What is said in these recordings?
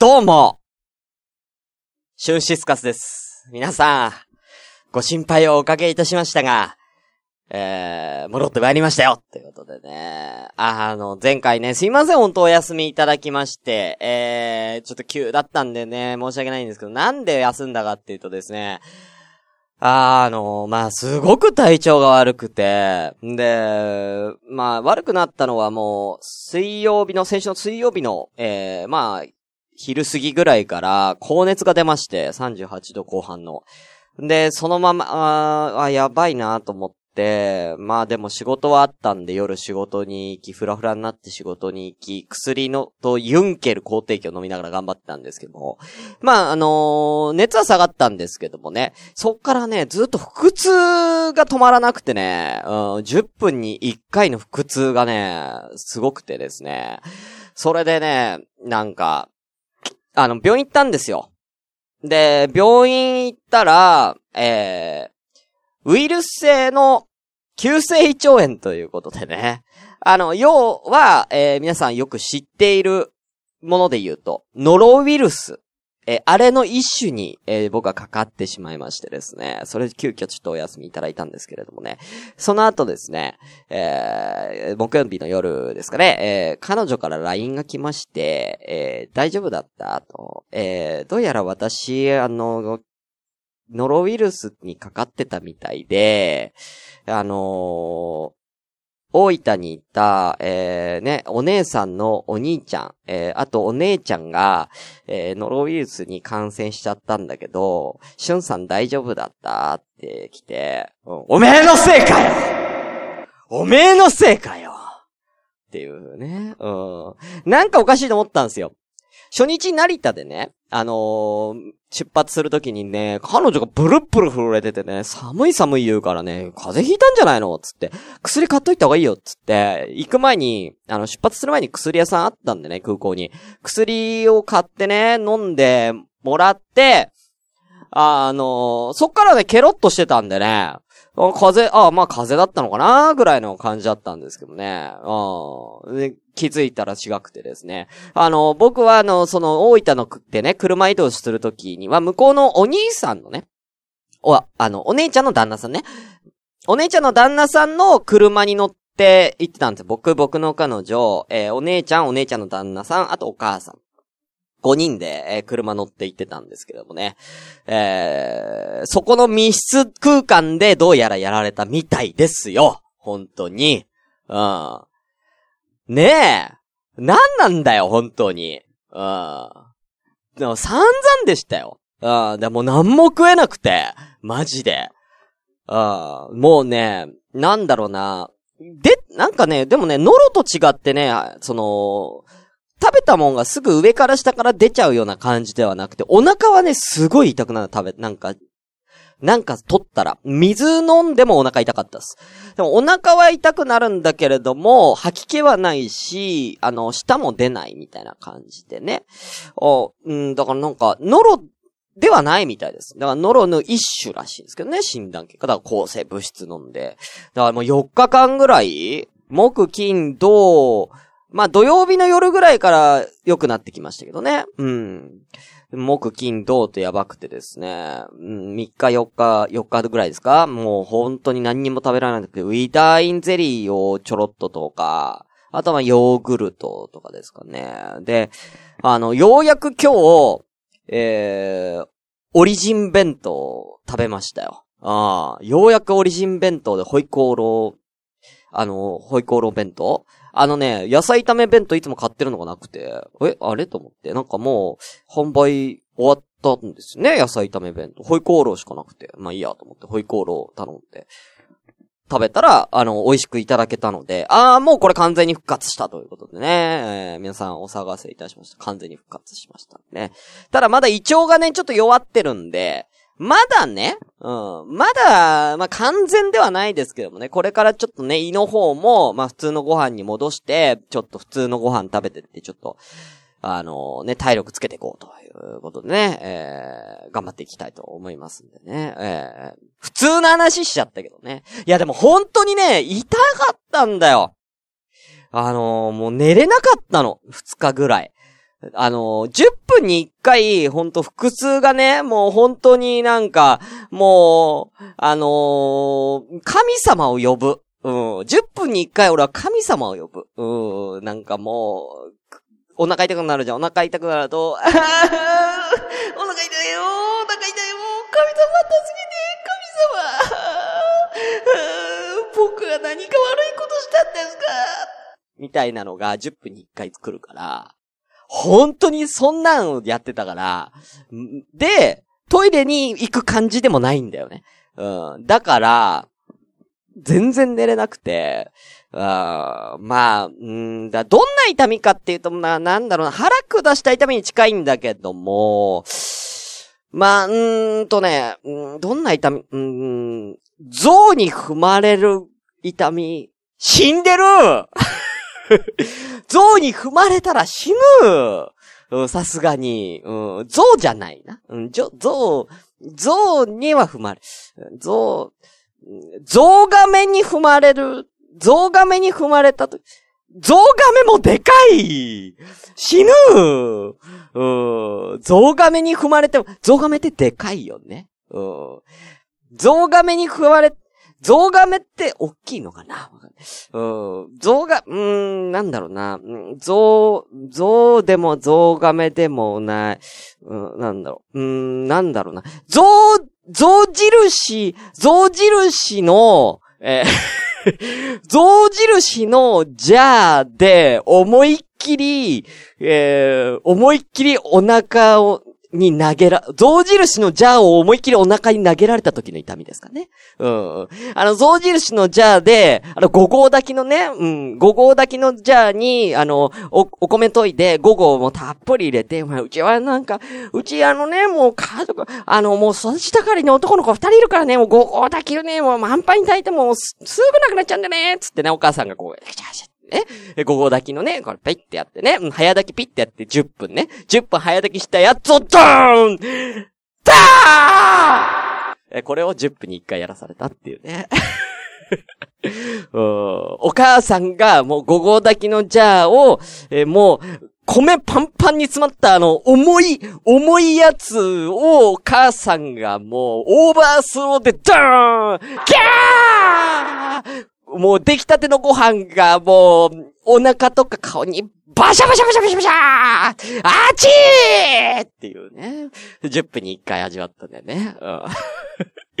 どうもシュンシスカスです。皆さん、ご心配をおかけいたしましたが、えー、戻ってまいりましたよということでね。あの、前回ね、すいません、本当お休みいただきまして、えー、ちょっと急だったんでね、申し訳ないんですけど、なんで休んだかっていうとですね、あの、まあ、すごく体調が悪くて、で、まあ、悪くなったのはもう、水曜日の、先週の水曜日の、えー、まあ、昼過ぎぐらいから、高熱が出まして、38度後半の。で、そのまま、ああ、やばいなと思って、まあでも仕事はあったんで夜仕事に行き、フラフラになって仕事に行き、薬のとユンケル抗定期を飲みながら頑張ってたんですけども。まああのー熱は下がったんですけどもね、そっからね、ずっと腹痛が止まらなくてね、うん、10分に1回の腹痛がね、すごくてですね。それでね、なんか、あの、病院行ったんですよ。で、病院行ったら、えー、ウイルス性の急性胃腸炎ということでね。あの、要は、えー皆さんよく知っているもので言うと、ノロウイルス。えーあれの一種に、えー僕はかかってしまいましてですね。それで急遽ちょっとお休みいただいたんですけれどもね。その後ですね、えー木曜日の夜ですかね、え彼女から LINE が来まして、え大丈夫だったと。えどうやら私、あの、ノロウイルスにかかってたみたいで、あの大分に行った、えー、ね、お姉さんのお兄ちゃん、えー、あとお姉ちゃんが、えー、ノロウイルスに感染しちゃったんだけど、しゅんさん大丈夫だったって来て、うんおめえのせいかよおめえのせいかよっていうね。うん。なんかおかしいと思ったんですよ。初日成田でね、あのー出発するときにね、彼女がブルッブル震えててね、寒い寒い言うからね、風邪ひいたんじゃないのつって、薬買っといた方がいいよつって、行く前に、あの、出発する前に薬屋さんあったんでね、空港に。薬を買ってね、飲んでもらって、あのそっからね、ケロッとしてたんでね、風邪、あまあ風だったのかな？ぐらいの感じだったんですけどね。うん気づいたら違くてですね。あの、僕はあの、その、大分のくってね、車移動するときには、向こうのお兄さんのね、お、あの、お姉ちゃんの旦那さんね。お姉ちゃんの旦那さんの車に乗って行ってたんですよ。僕、僕の彼女、えーお姉ちゃん、お姉ちゃんの旦那さん、あとお母さん。5人で、えー車乗って行ってたんですけどもね。えー、そこの密室空間でどうやらやられたみたいですよ。本当に。うん。ねえ。何なんだよ、本当に。うん。でも散々でしたよ。うん。でも何も食えなくて。マジで。うん。もうね、なんだろうな。で、なんかね、でもね、ノロと違ってね、その、食べたもんがすぐ上から下から出ちゃうような感じではなくて、お腹はね、すごい痛くなる、食べ、なんか、なんか取ったら、水飲んでもお腹痛かったです。でもお腹は痛くなるんだけれども、吐き気はないし、あの、舌も出ないみたいな感じでね。おうん、だからなんか、ノロではないみたいです。だからノロの一種らしいんですけどね、診断結果。だから抗生物質飲んで。だからもう4日間ぐらい、木、金、土、まあ土曜日の夜ぐらいから良くなってきましたけどね。うん。木、金、土とやばくてですね。うん、3日、4日、4日ぐらいですか？もう本当に何にも食べられなくて、ウィダーインゼリーをちょろっととか、あとはヨーグルトとかですかね。で、あの、ようやく今日、えー、オリジン弁当を食べましたよ。ああ、ようやくオリジン弁当でホイコーロー、あの、ホイコーロー弁当あのね、野菜炒め弁当いつも買ってるのがなくて、え、あれ？と思って、なんかもう、販売終わったんですね、野菜炒め弁当。ホイコーローしかなくて、まあいいやと思って、ホイコーロー頼んで。食べたら、あの、美味しくいただけたので、ああ、もうこれ完全に復活したということでね、えー皆さんお騒がせいたしました。完全に復活しましたね。ただまだ胃腸がね、ちょっと弱ってるんで、まだね、うん、まだ、まあ、完全ではないですけどもね、これからちょっとね、胃の方も、まあ、普通のご飯に戻して、ちょっと普通のご飯食べてって、ちょっと、あのね、体力つけていこうということでね、えー、頑張っていきたいと思いますんでね、えー、普通の話しちゃったけどね。いやでも本当にね、痛かったんだよ。あのーもう寝れなかったの。二日ぐらい。あの、10分に1回、ほんと腹痛がね、もう本当になんか、もう、あのー、神様を呼ぶ。うん。10分に1回俺は神様を呼ぶ。うん。なんかもう、お腹痛くなるじゃん。お腹痛くなると、お腹痛いよお腹痛いよ神様助けて神様 僕が何か悪いことしたんですかみたいなのが10分に1回作るから、本当にそんなんをやってたから、で、トイレに行く感じでもないんだよね。うん。だから、全然寝れなくて、あまあ、んだ、どんな痛みかっていうと、な、なんだろうな、腹下した痛みに近いんだけども、まあ、うーんとね、んどんな痛み、うん、象に踏まれる痛み、死んでる 象に踏まれたら死ぬさすがに。うん、象じゃないな。うん、象、象には踏まれ、象、象亀に踏まれる、象亀に踏まれたと、象亀もでかい死ぬうん。象亀に踏まれても、象亀ってでかいよね。うん。象亀に踏まれ、象亀って大きいのかな？うん。象が、うん、なんだろうな。象、象でも象亀でもない。うん、なんだろう。うん、なんだろうな。象、象印、象印の、え ー象印のじゃあで思いっきり、えー、思いっきりお腹を、に投げら、象印のジャーを思いっきりお腹に投げられた時の痛みですかね。うん。あの、象印のジャーで、あの、五号炊きのね、うん、五号炊きのジャーに、あの、お、お米研いで、五号もたっぷり入れて、まあ、うちはなんか、うちあのね、もう家族、あの、もう育ちたかりに男の子二人いるからね、もう五号炊きをね、もう満杯に炊いてもす、すぐなくなっちゃうんだね、つってね、お母さんがこう、ね。午後炊きのね、これペイってやってね、早炊きピッてやって10分ね。10分早炊きしたやつをドーンダーえ、これを10分に1回やらされたっていうね。お母さんがもう午後炊きのジャーを、えもう、米パンパンに詰まったあの、重い、重いやつを、お母さんがもう、オーバースローで、ドーンキャーもう出来たてのご飯がもう、お腹とか顔にバシャバシャバシャバシャバシャーあちーっていうね。10分に1回味わったんだよね。うん。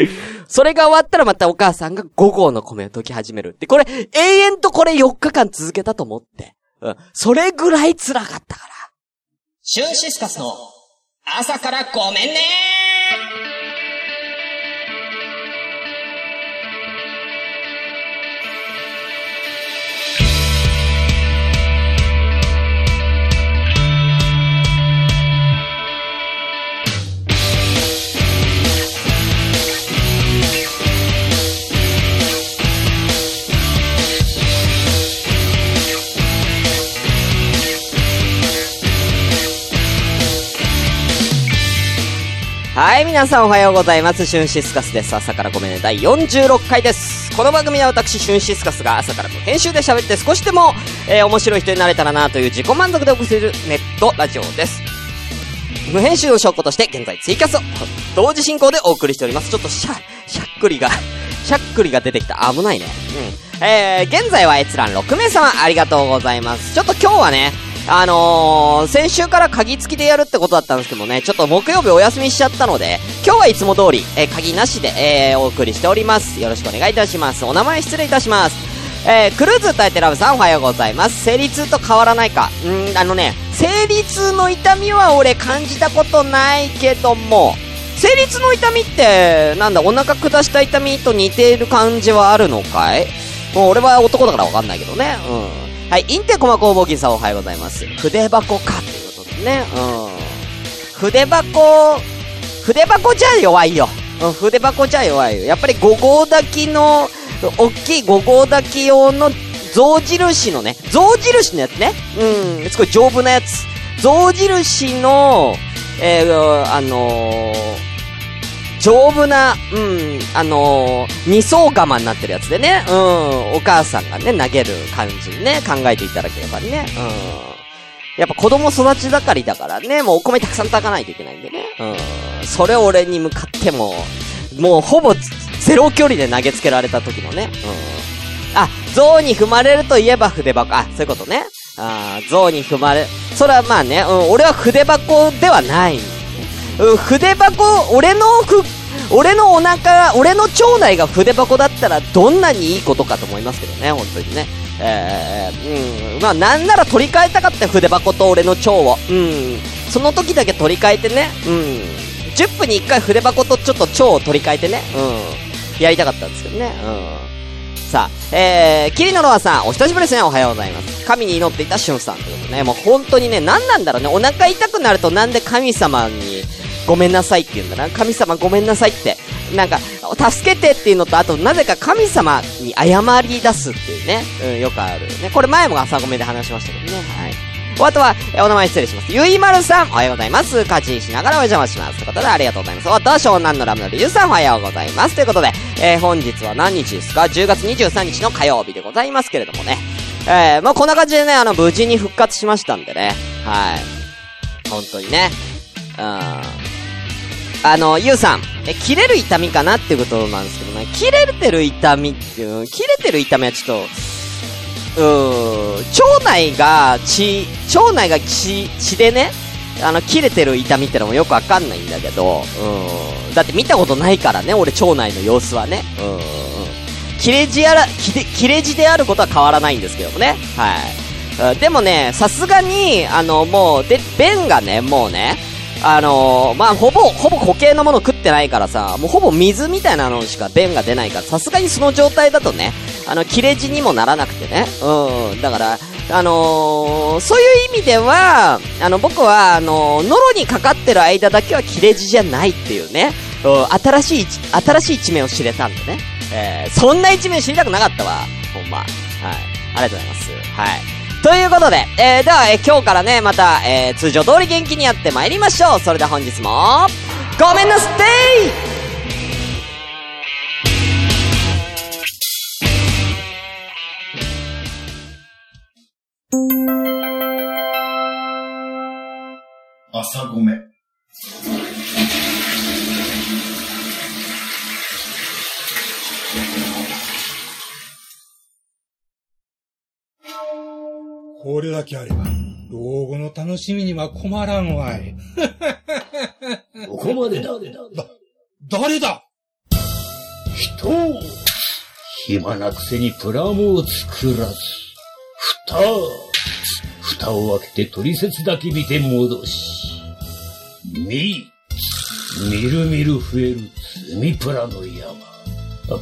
それが終わったらまたお母さんが5合の米を研ぎ始めるって。これ、永遠とこれ4日間続けたと思って。うん。それぐらい辛かったから。シュンシスカスの朝からごめんねはい、皆さんおはようございます。シュンシスカスです。朝からごめんね。第46回です。この番組は私、シュンシスカスが朝から編集で喋って少しでも、えー、面白い人になれたらなという自己満足で送るネットラジオです。無編集の証拠として現在ツイキャスを同時進行でお送りしております。ちょっとしゃ、しゃっくりがしゃっくりが出てきた。危ないね。うん。えー、現在は閲覧6名様ありがとうございます。ちょっと今日はね、あのー、先週から鍵付きでやるってことだったんですけどね、ちょっと木曜日お休みしちゃったので、今日はいつも通り、えー、鍵なしで、えー、お送りしております。よろしくお願いいたします。お名前失礼いたします。えー、クルーズ耐えてラブさんおはようございます。生理痛と変わらないか。んあのね、生理痛の痛みは俺感じたことないけども、生理痛の痛みって、なんだ、お腹下した痛みと似ている感じはあるのかい？もう俺は男だからわかんないけどね。うん。はい、インテコマ工房銀さんおはようございます。筆箱か、ということでね。うん。筆箱、筆箱じゃ弱いよ。うん、筆箱じゃ弱いよ。やっぱり5号炊きの、大きい5号炊き用の象印のね、象印のやつね。うん、すごい丈夫なやつ。象印の、えー、あのー、丈夫な、うん、あのー、二層釜になってるやつでね、うん、お母さんがね、投げる感じにね、考えていただければね、うん。やっぱ子供育ち盛りだからね、もうお米たくさん炊かないといけないんでね。うん。それ俺に向かっても、もうほぼゼロ距離で投げつけられた時のね。うん。あ、象に踏まれるといえば筆箱。あ、そういうことね。あ象に踏まれ、それはまあね、うん、俺は筆箱ではない。筆箱、俺のふ、俺のお腹、俺の腸内が筆箱だったらどんなにいいことかと思いますけどね、本当にね。えー、うん、まあなんなら取り替えたかった筆箱と俺の腸を。うん、その時だけ取り替えてね、うん、10分に1回筆箱とちょっと腸を取り替えてね、うん、やりたかったんですけどね、うん。さあ、えー、キリノロアさん、お久しぶりですね。おはようございます。神に祈っていたシュンさんということね。もう本当にね、何なんだろうね。お腹痛くなるとなんで神様に、ごめんなさいって言うんだな。神様ごめんなさいって。なんか、助けてっていうのと、あと、なぜか神様に謝り出すっていうね。うん、よくあるね。これ前も朝ごめで話しましたけどね。はい。あとは、お名前失礼します。ゆいまるさん、おはようございます。勝ちしながらお邪魔します。ということで、ありがとうございます。おとは、湘南のラムのりゆうさん、おはようございます。ということで、えー、本日は何日ですか ?10 月23日の火曜日でございますけれどもね。えー、まあ、こんな感じでね、あの、無事に復活しましたんでね。はい。本当にね。うん。あの、ゆうさん、え、切れる痛みかなっていうことなんですけどね。切れてる痛みっていう、切れてる痛みはちょっと、うん、腸内が血、腸内が血、血でね、あの、切れてる痛みってのもよくわかんないんだけど、うん。だって見たことないからね、俺腸内の様子はね。うん。切れ字やら、切れ字であることは変わらないんですけどもね。はい。でもね、さすがに、あの、もう、で、便がね、もうね、あのー、まあ、ほぼ、ほぼ固形のもの食ってないからさ、もうほぼ水みたいなのしか便が出ないから、さすがにその状態だとね、あの、切れ字にもならなくてね。うん、だから、あのー、そういう意味では、あの、僕は、あのー、ノロにかかってる間だけは切れ字じゃないっていうね、うん、新しい、新しい一面を知れたんでね。えー、そんな一面知りたくなかったわ。ほんま。はい。ありがとうございます。はい。ということで、えー、では、えー、今日からね、また、えー、通常通り元気にやってまいりましょう。それでは本日も、ごめんなすって朝ごめん。これだけあれば、老後の楽しみには困らんわい。ここまでだ。だ、誰だ？人暇なくせにプラモを作らず、蓋、蓋を開けて取説だけ見て戻し、み、みるみる増える積みプラの山。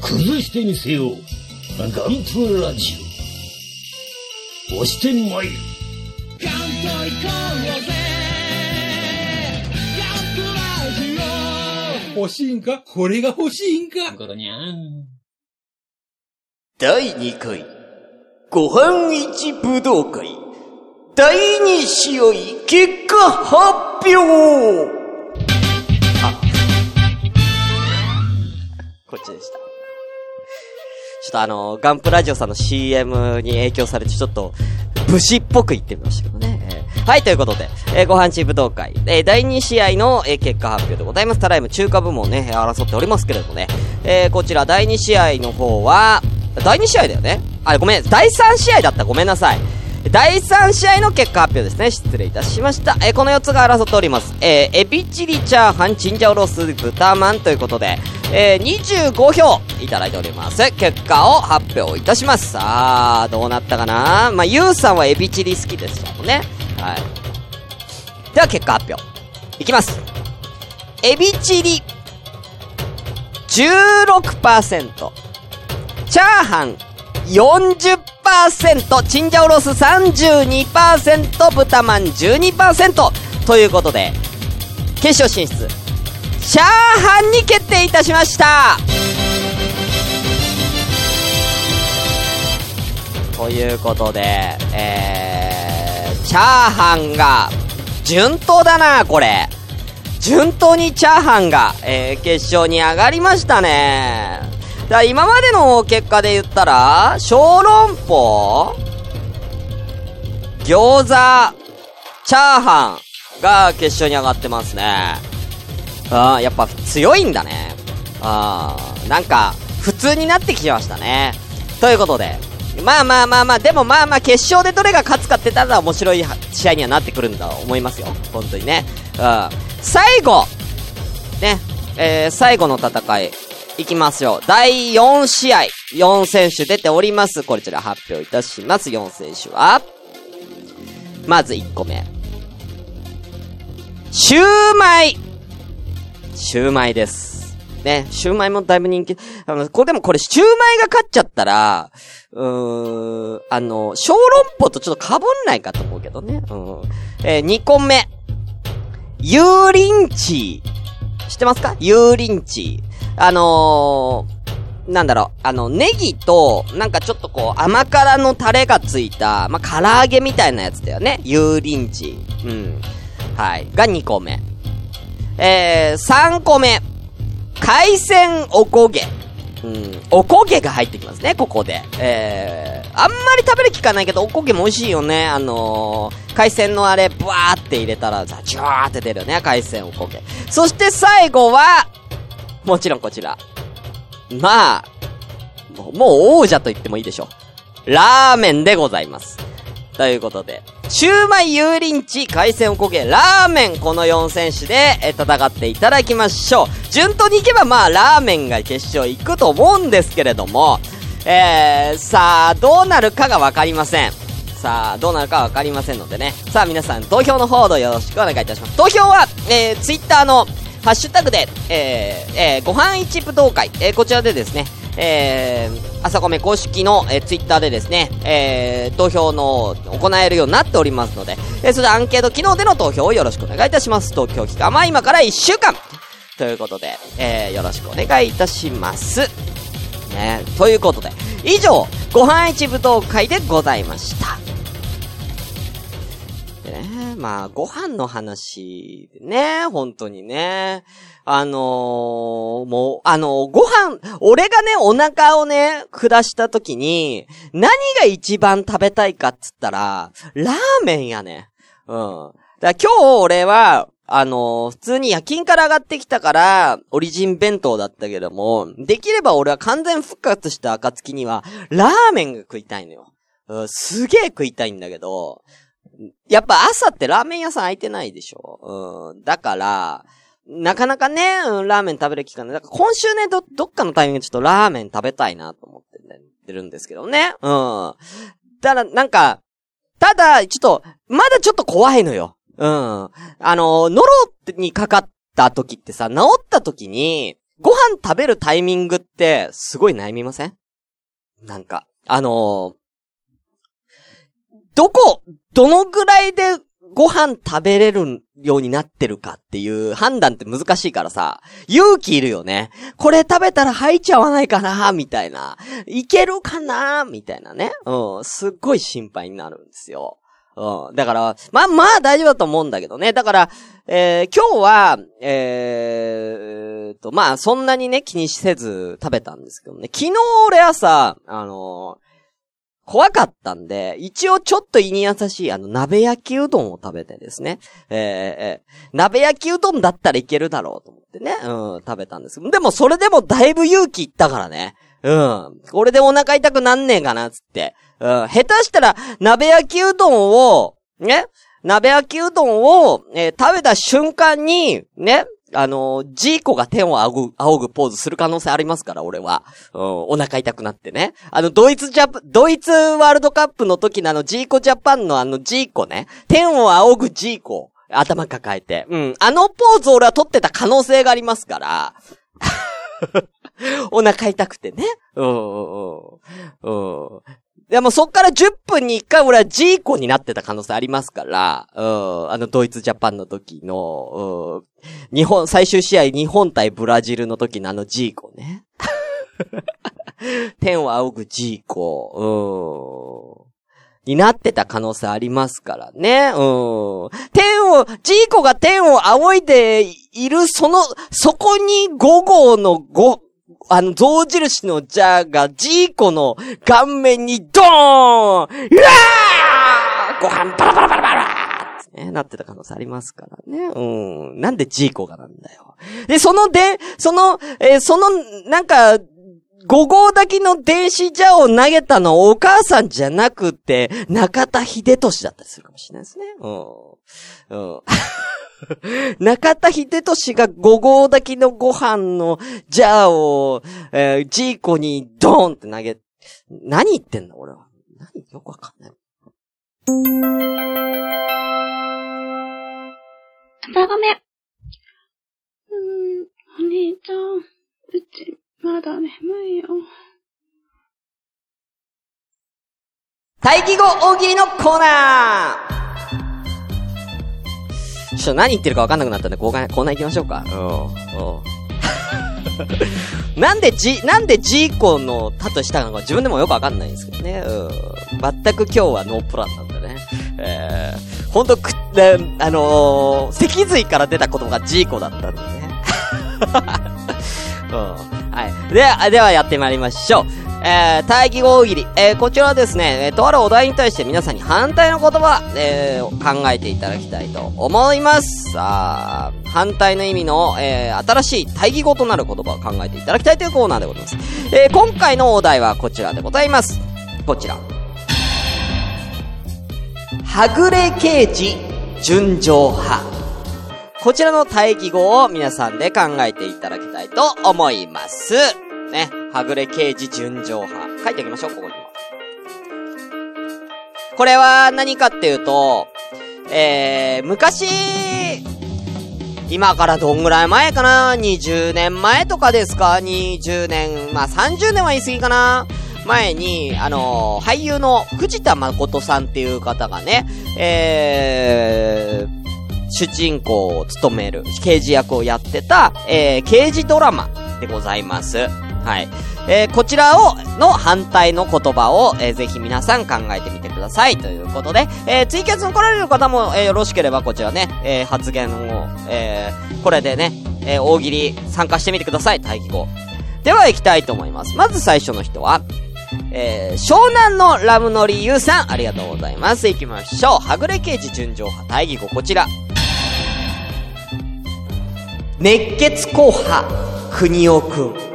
崩してみせよう。ガンプラジオ。押してまいる。ガンと行こうぜ欲しいんか？これが欲しいんか？ゴロニャン。第2回、ご飯一武道会、第2試合、結果発表あ、こっちでした。ちょっとあの、ガンプラジオさんの CM に影響されて、ちょっと、武士っぽく言ってみましたけどね。はい、ということで、えー、ご飯チー武道会、えー、第2試合の、えー、結果発表でございます。ただいま中華部門ね、争っておりますけれどもね。えー、こちら第2試合の方は、第2試合だよねあれ、ごめん、第3試合だった。ごめんなさい。第3試合の結果発表ですね。失礼いたしました。えー、この4つが争っております。えー、エビチリチャーハン、チンジャオロース、豚まんということで、えー、25票いただいております。結果を発表いたします。さあ、どうなったかな？まあ、ゆうさんはエビチリ好きですもんね。はい。では、結果発表。いきます。エビチリ、16%。チャーハン、40%、チンジャオロース32%、豚まん12%ということで、決勝進出、チャーハンに決定いたしましたということで、えー、チャーハンが、順当だな、これ。順当にチャーハンが、えー、決勝に上がりましたね。だ今までの結果で言ったら、小籠包餃子、チャーハンが決勝に上がってますね。ああ、やっぱ強いんだね。ああ、なんか、普通になってきましたね。ということで、まあまあまあまあ、でもまあまあ決勝でどれが勝つかってたら面白い試合にはなってくるんだと思いますよ。本当にね。うん。最後ね、えー、最後の戦い、いきますよ。第4試合、4選手出ております。こちら発表いたします。4選手は、まず1個目。シューマイシューマイです。ね、シューマイもだいぶ人気。あの、これでもこれ、シューマイが勝っちゃったら、うーん、あの、小籠包とちょっと被んないかと思うけどね。うん。えー、2個目。油淋鶏。知ってますか？油淋鶏。あのー、なんだろう、あの、ネギと、なんかちょっとこう、甘辛のタレがついた、まあ、唐揚げみたいなやつだよね。油淋鶏。うん。はい。が2個目。えー、3個目。海鮮おこげ。うん、おこげが入ってきますね、ここで。えー、あんまり食べる気かないけど、おこげも美味しいよね。あのー、海鮮のあれ、ブワーって入れたら、ザ、ジュワーって出るよね、海鮮おこげ。そして最後は、もちろんこちら。まあ、もう王者と言ってもいいでしょう。ラーメンでございます。ということで、シューマイ、油淋鶏、海鮮おこげ、ラーメン、この4選手で、え、戦っていただきましょう。順当に行けば、まあ、ラーメンが決勝行くと思うんですけれども、えー、さあ、どうなるかがわかりません。さあ、どうなるかわかりませんのでね。さあ、皆さん、投票の方よろしくお願いいたします。投票は、えー、ツイッターの、ハッシュタグで、えー、えー、ご飯一武道会、えー、こちらでですね、えー、朝米公式の、えー、ツイッターでですね、えー、投票の、行えるようになっておりますので、えー、それでアンケート機能での投票をよろしくお願いいたします。投票期間は今から1週間ということで、えー、よろしくお願いいたします。ね、ということで、以上、ご飯一舞踏会でございました。ね、まあ、ご飯の話でね、本当にね。あのー、もう、あのー、ご飯、俺がね、お腹をね、下した時に、何が一番食べたいかっつったら、ラーメンやね。うん。だ今日俺は、あのー、普通に夜勤から上がってきたから、オリジン弁当だったけども、できれば俺は完全復活した暁には、ラーメンが食いたいのよ。うん、すげえ食いたいんだけど、やっぱ朝ってラーメン屋さん開いてないでしょ？うん。だから、なかなかね、うん、ラーメン食べる期間ない。だから今週ね、ど、どっかのタイミングでちょっとラーメン食べたいなと思ってね、てるんですけどね。うん。ただ、なんか、ただ、ちょっと、まだちょっと怖いのよ。うん。あの、ノロにかかった時ってさ、治った時に、ご飯食べるタイミングって、すごい悩みません？なんか、あのどこ、どのぐらいでご飯食べれるようになってるかっていう判断って難しいからさ、勇気いるよね。これ食べたら吐いちゃわないかなみたいな。いけるかなみたいなね。うん。すっごい心配になるんですよ。うん。だから、まあまあ大丈夫だと思うんだけどね。だから、えー、今日は、えーと、まあそんなにね、気にせず食べたんですけどね。昨日俺朝、あのー怖かったんで、一応ちょっと胃に優しい、あの、鍋焼きうどんを食べてですね。えー、え、鍋焼きうどんだったらいけるだろうと思ってね。うん、食べたんですけど。でもそれでもだいぶ勇気いったからね。うん。これでお腹痛くなんねえかな、つって。うん。下手したら、鍋焼きうどんを、ね？鍋焼きうどんを、えー、食べた瞬間に、ね？あの、ジーコが天を仰ぐ、仰ぐポーズする可能性ありますから、俺は。うん、お腹痛くなってね。あの、ドイツジャパ、ドイツワールドカップの時のあの、ジーコジャパンのあの、ジーコね。天を仰ぐジーコ。頭抱えて。うん。あのポーズ俺は取ってた可能性がありますから。お腹痛くてね。うん、うん、うん。でもそっから10分に1回俺はジーコになってた可能性ありますから、うん、あのドイツジャパンの時の、うん、日本、最終試合日本対ブラジルの時のあのジーコね。天を仰ぐジーコ、うん。になってた可能性ありますからね。うん。天を、ジーコが天を仰いでいる、その、そこに5号の5、あの、象印のジャーがジーコの顔面にドーンうわーご飯パラパラパラパラっね、なってた可能性ありますからね。うん。なんでジーコがなんだよ。で、そので、その、えーその、なんか、5号炊きの電子ジャーを投げたのお母さんじゃなくて、中田秀俊だったりするかもしれないですね。うん。うん。中田秀俊が5号炊きのご飯のジャーを、えージーコにドーンって投げ、何言ってんの俺は。何よくわかんない。だごめん。うーん、お兄ちゃん、うち、まだ眠いよ。待機後大喜利のコーナーちょ何言ってるか分かんなくなったんで、コーナー、コーナー行きましょうか。うん。うん。なんでジ、なんでジーコのタとしたのか自分でもよくわかんないんですけどね。うん。全く今日はノープランなんでね。えー、ほんとく、ね、あのー、脊髄から出た言葉がジーコだったんでね。うん。はい。では、ではやってまいりましょう。えー、大義語大喜利。えー、こちらはですね、えー、とあるお題に対して皆さんに反対の言葉、えー、考えていただきたいと思います。さあ、反対の意味の、えー、新しい対義語となる言葉を考えていただきたいというコーナーでございます。えー、今回のお題はこちらでございます。こちら。はぐれ刑事、純情派。こちらの対義語を皆さんで考えていただきたいと思います。ね。はぐれ刑事純情派。書いておきましょう、ここにも。これは何かっていうと、えー、昔、今からどんぐらい前かな ?20 年前とかですか ?20 年、まあ、30年は言い過ぎかな？前に、あのー俳優の藤田誠さんっていう方がね、えー、主人公を務める、刑事役をやってた、えー、刑事ドラマでございます。はい。えー、こちらを、の反対の言葉を、えー、ぜひ皆さん考えてみてください。ということで、えー、ツイキャスに来られる方も、えー、よろしければこちらね、えー、発言を、えー、これでね、えー、大喜利参加してみてください。待機後。では行きたいと思います。まず最初の人は、えー、湘南のラムノリユウさん、ありがとうございます。行きましょう。はぐれ刑事純情派、大義語、こちら。熱血硬派、国尾くん。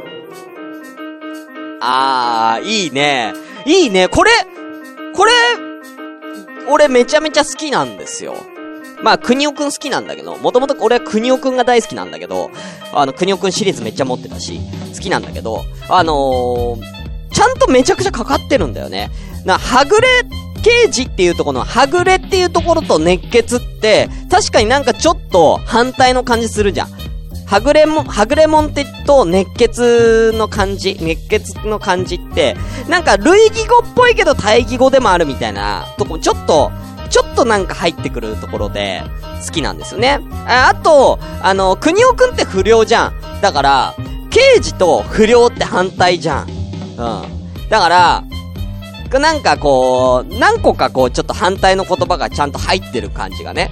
あー、いいね。いいね。これ、これ、俺めちゃめちゃ好きなんですよ。まあ、国尾くん好きなんだけど、もともと俺は国尾くんが大好きなんだけど、あの、国尾くんシリーズめっちゃ持ってたし、好きなんだけど、あのー、ちゃんとめちゃくちゃかかってるんだよね。な、はぐれ刑事っていうところの、はぐれっていうところと熱血って、確かになんかちょっと反対の感じするじゃん。はぐれも、はぐれもんってと熱血の感じ、熱血の感じって、なんか類義語っぽいけど対義語でもあるみたいなとこ、ちょっと、ちょっとなんか入ってくるところで、好きなんですよね。ああと、あの、国尾くんって不良じゃん。だから、刑事と不良って反対じゃん。うん。だから、なんかこう、何個かこう、ちょっと反対の言葉がちゃんと入ってる感じがね。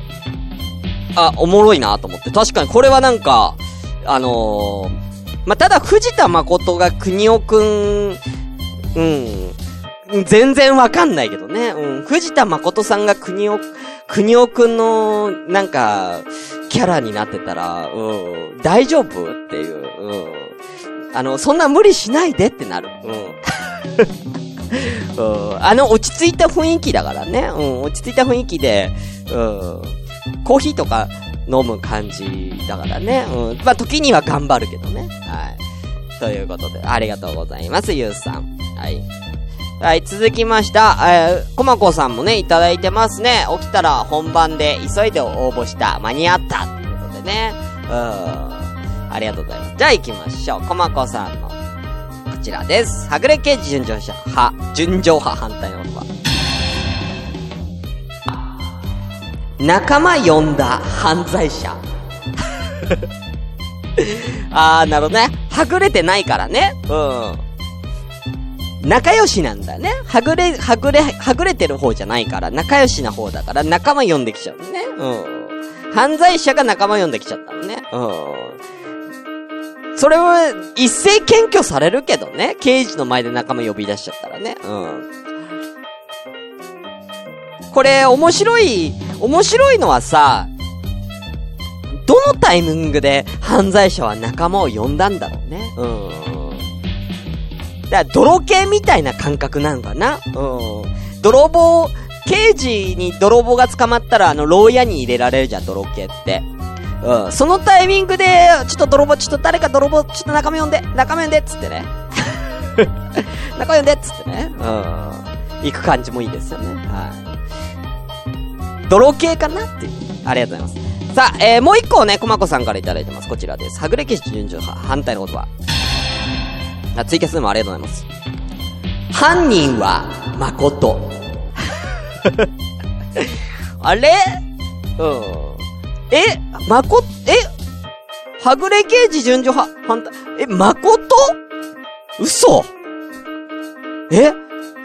あ、おもろいなと思って。確かにこれはなんか、あのー、まあ、ただ藤田誠が国尾くん、うん、全然わかんないけどね。うん、藤田誠さんが国尾、国尾くんの、なんか、キャラになってたら、うん、大丈夫っていう、うん。あの、そんな無理しないでってなる。うん。うん、あの、落ち着いた雰囲気だからね。うん、落ち着いた雰囲気で、うん。コーヒーとか飲む感じだからね。うん。まあ、時には頑張るけどね。はい。ということで、ありがとうございます、ゆうさん。はい。はい、続きました。えー、コマコさんもね、いただいてますね。起きたら本番で急いで応募した。間に合った。ということでね。うん。ありがとうございます。じゃあ行きましょう。コマコさんの、こちらです。はぐれ刑事純情者、派、純情派反対の言葉。仲間呼んだ犯罪者。あー、なるほどね。はぐれてないからね。うん。仲良しなんだね。はぐれ、はぐれ、はぐれてる方じゃないから、仲良しな方だから、仲間呼んできちゃうね。うん。犯罪者が仲間呼んできちゃったのね。うん。それは、一斉検挙されるけどね。刑事の前で仲間呼び出しちゃったらね。うん。これ、面白い、面白いのはさ、どのタイミングで犯罪者は仲間を呼んだんだろうね。うん。だから、泥系みたいな感覚なのかなうん。泥棒、刑事に泥棒が捕まったら、あの、牢屋に入れられるじゃん、泥系って。うん。そのタイミングで、ちょっと泥棒、ちょっと誰か泥棒、ちょっと仲間呼んで、仲間呼んで、っつってね。仲間呼んで、っつってね。うん。行く感じもいいですよね。はい。泥系かなっていう。ありがとうございます。さあ、えー、もう一個ね、コマコさんからいただいてます。こちらです。はぐれ消し順序反対の言葉。あ、ツイキャスでもありがとうございます。犯人は、誠。あれ？うん。え、まこ、え、はぐれ刑事順序は、反対、え、誠？嘘？え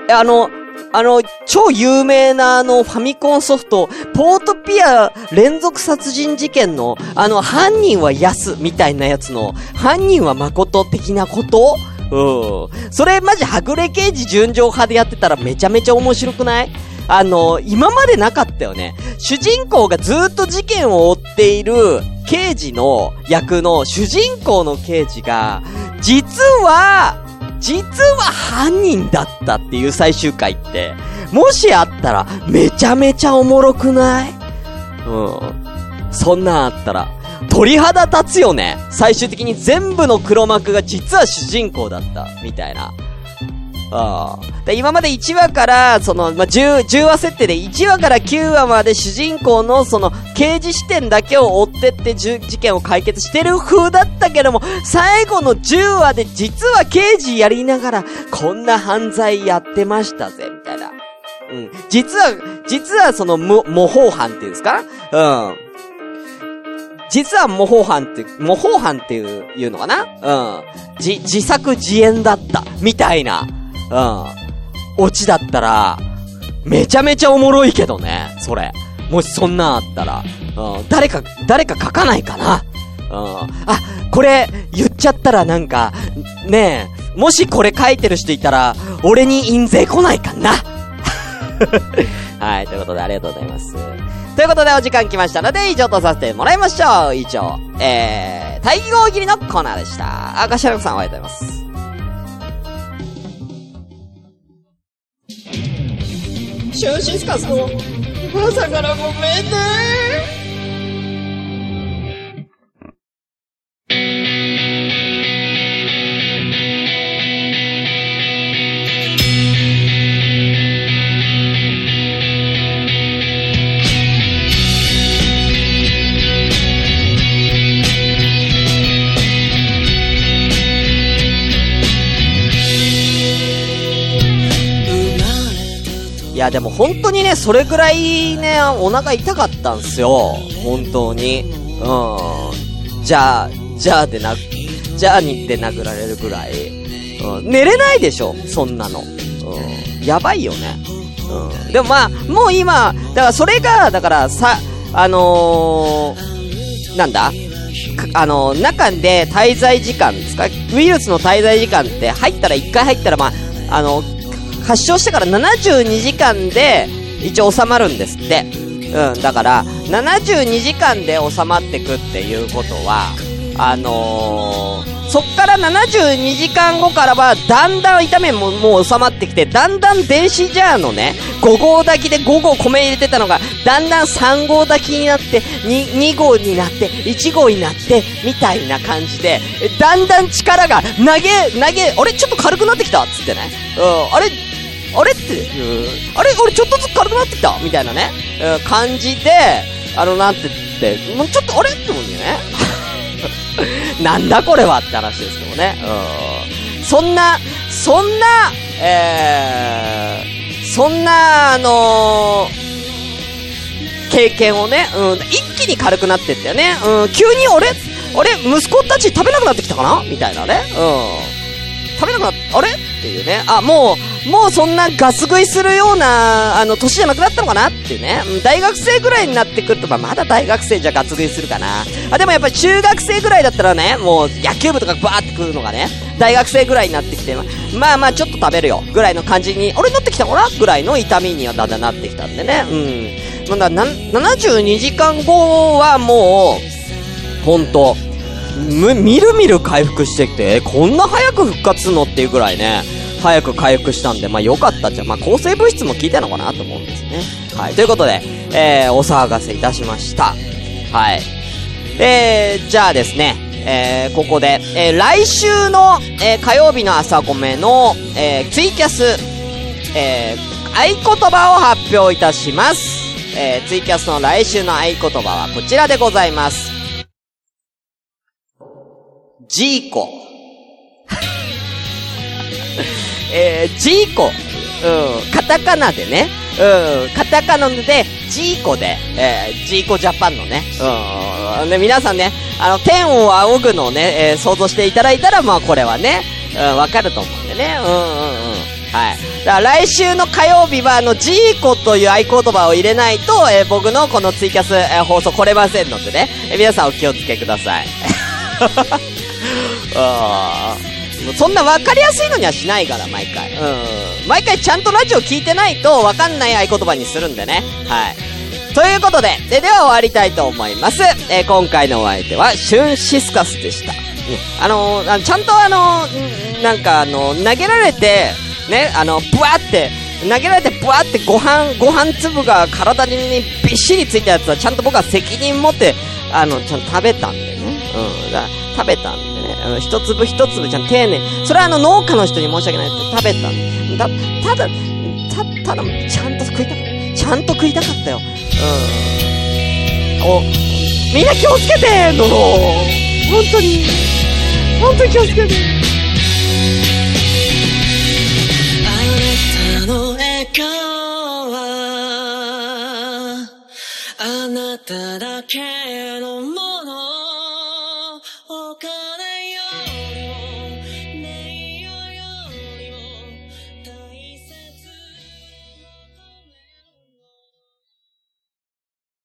あの、あの、超有名なあの、ファミコンソフト、ポートピア連続殺人事件の、あの、犯人はヤスみたいなやつの、犯人は誠的なこと？うん。それマジはぐれ刑事純情派でやってたらめちゃめちゃ面白くない？あの、今までなかったよね。主人公がずっと事件を追っている刑事の役の主人公の刑事が、実は、実は犯人だったっていう最終回って、もしあったら、めちゃめちゃおもろくない？うん。そんなんあったら、鳥肌立つよね。最終的に全部の黒幕が実は主人公だった、みたいな。今まで1話から、その、まあ、10、10話設定で1話から9話まで主人公のその、刑事視点だけを追ってって事件を解決してる風だったけども、最後の10話で実は刑事やりながら、こんな犯罪やってましたぜ、みたいな。うん。実は、実はその、模倣犯っていうんですか？うん。実は模倣犯って、模倣犯っていう、いうのかな？うん。じ、自作自演だった。みたいな。うん。オチだったら、めちゃめちゃおもろいけどね。それ。もしそんなあったら。うん。誰か、誰か書かないかな。うん。あ、これ、言っちゃったらなんか、ねえ、もしこれ書いてる人いたら、俺に印税来ないかな。はい、ということでありがとうございます。ということでお時間来ましたので、以上とさせてもらいましょう。以上、えー、対義語切りのコーナーでした。あ、ガシャラさんおはようございます。シュンシスカスの皆さんからごめんねや、でも本当にね、それぐらいね、お腹痛かったんすよ。本当に。うん。じゃあ、じゃあでな、じゃあにって殴られるぐらい。うん。寝れないでしょ、そんなの。うん。やばいよね。うん。でもまあ、もう今、だからそれが、だからさ、あのー、なんだ？あのー、中で滞在時間ですか？ウイルスの滞在時間って入ったら、一回入ったらまあ、あのー発症してから72時間で一応収まるんですって。うん、だから、72時間で収まってくっていうことは、あのー、そっから72時間後からは、だんだん痛みももう収まってきて、だんだん電子ジャーのね、5号炊きで5号米入れてたのが、だんだん3号炊きになって、2, 2号になって、1号になって、みたいな感じで、だんだん力が、投げ、投げ、あれ？ちょっと軽くなってきたっつってね。うん、あれ？あれって、あれ俺ちょっとずつ軽くなってきたみたいなね、うん、感じで、あの、なんて言って、もうちょっとあれ？って思うんだよね。なんだこれはって話ですけどね。うん。そんな、そんな、えー、そんな、あのー、経験をね、うん、一気に軽くなってったよね。うん、急に俺、あれ？息子たち食べなくなってきたかな？みたいなね。うん。食べなくなっ、あれ？っていうね。あ、もう、もうそんなガス食いするような、あの、年じゃなくなったのかな？っていうね。大学生ぐらいになってくると、まあ、まだ大学生じゃガス食いするかな。あ、でもやっぱり中学生ぐらいだったらね、もう野球部とかバーってくるのがね、大学生ぐらいになってきて、まあまあちょっと食べるよ、ぐらいの感じに、俺乗ってきたかなぐらいの痛みにはだんだんなってきたんでね。うん。まだな、72時間後はもう、ほんと、みるみる回復してきて、こんな早く復活すんのっていうぐらいね、早く回復したんで、まあ良かったじゃん。まあ抗生物質も効いたのかなと思うんですね。はい。ということで、えー、お騒がせいたしました。はい。えー、じゃあですね、えー、ここで、えー、来週の、えー、火曜日の朝ごめの、えー、ツイキャス、えー、合言葉を発表いたします。えー、ツイキャスの来週の合言葉はこちらでございます。ジーコ。えー、ジーコ。うん、カタカナでね。うん、カタカナで、ジーコで、えー、ジーコジャパンのね。うん。で、皆さんね、あの、天を仰ぐのをね、えー想像していただいたら、まあ、これはね、うん、わかると思うんでね。うんうんうん。はい。だから来週の火曜日は、あの、ジーコという合言葉を入れないと、えー僕のこのツイキャス、えー放送来れませんのでね。えー皆さんお気をつけください。あーもうそんな分かりやすいのにはしないから、毎回。うん。毎回ちゃんとラジオ聞いてないと分かんない合言葉にするんでね。はい。ということで、で、では終わりたいと思います。えー今回のお相手は、シュンシスカスでした。あのーあのちゃんとあのーなんかあの投げられて、ね、あの、ブワーって、投げられてブワーってご飯、ご飯粒が体にびっしりついたやつはちゃんと僕は責任持って、あの、ちゃんと食べたんでね。うん。だ食べたんで。あの、一粒一粒ちゃん丁寧。それはあの、農家の人に申し訳ないです食べたん。だ、ただ、た、ただ、ちゃんと食いたかった。ちゃんと食いたかったよ。うん。お、みんな気をつけてノロ本当に。本当に気をつけて。あなたの笑顔は、あなただけのもの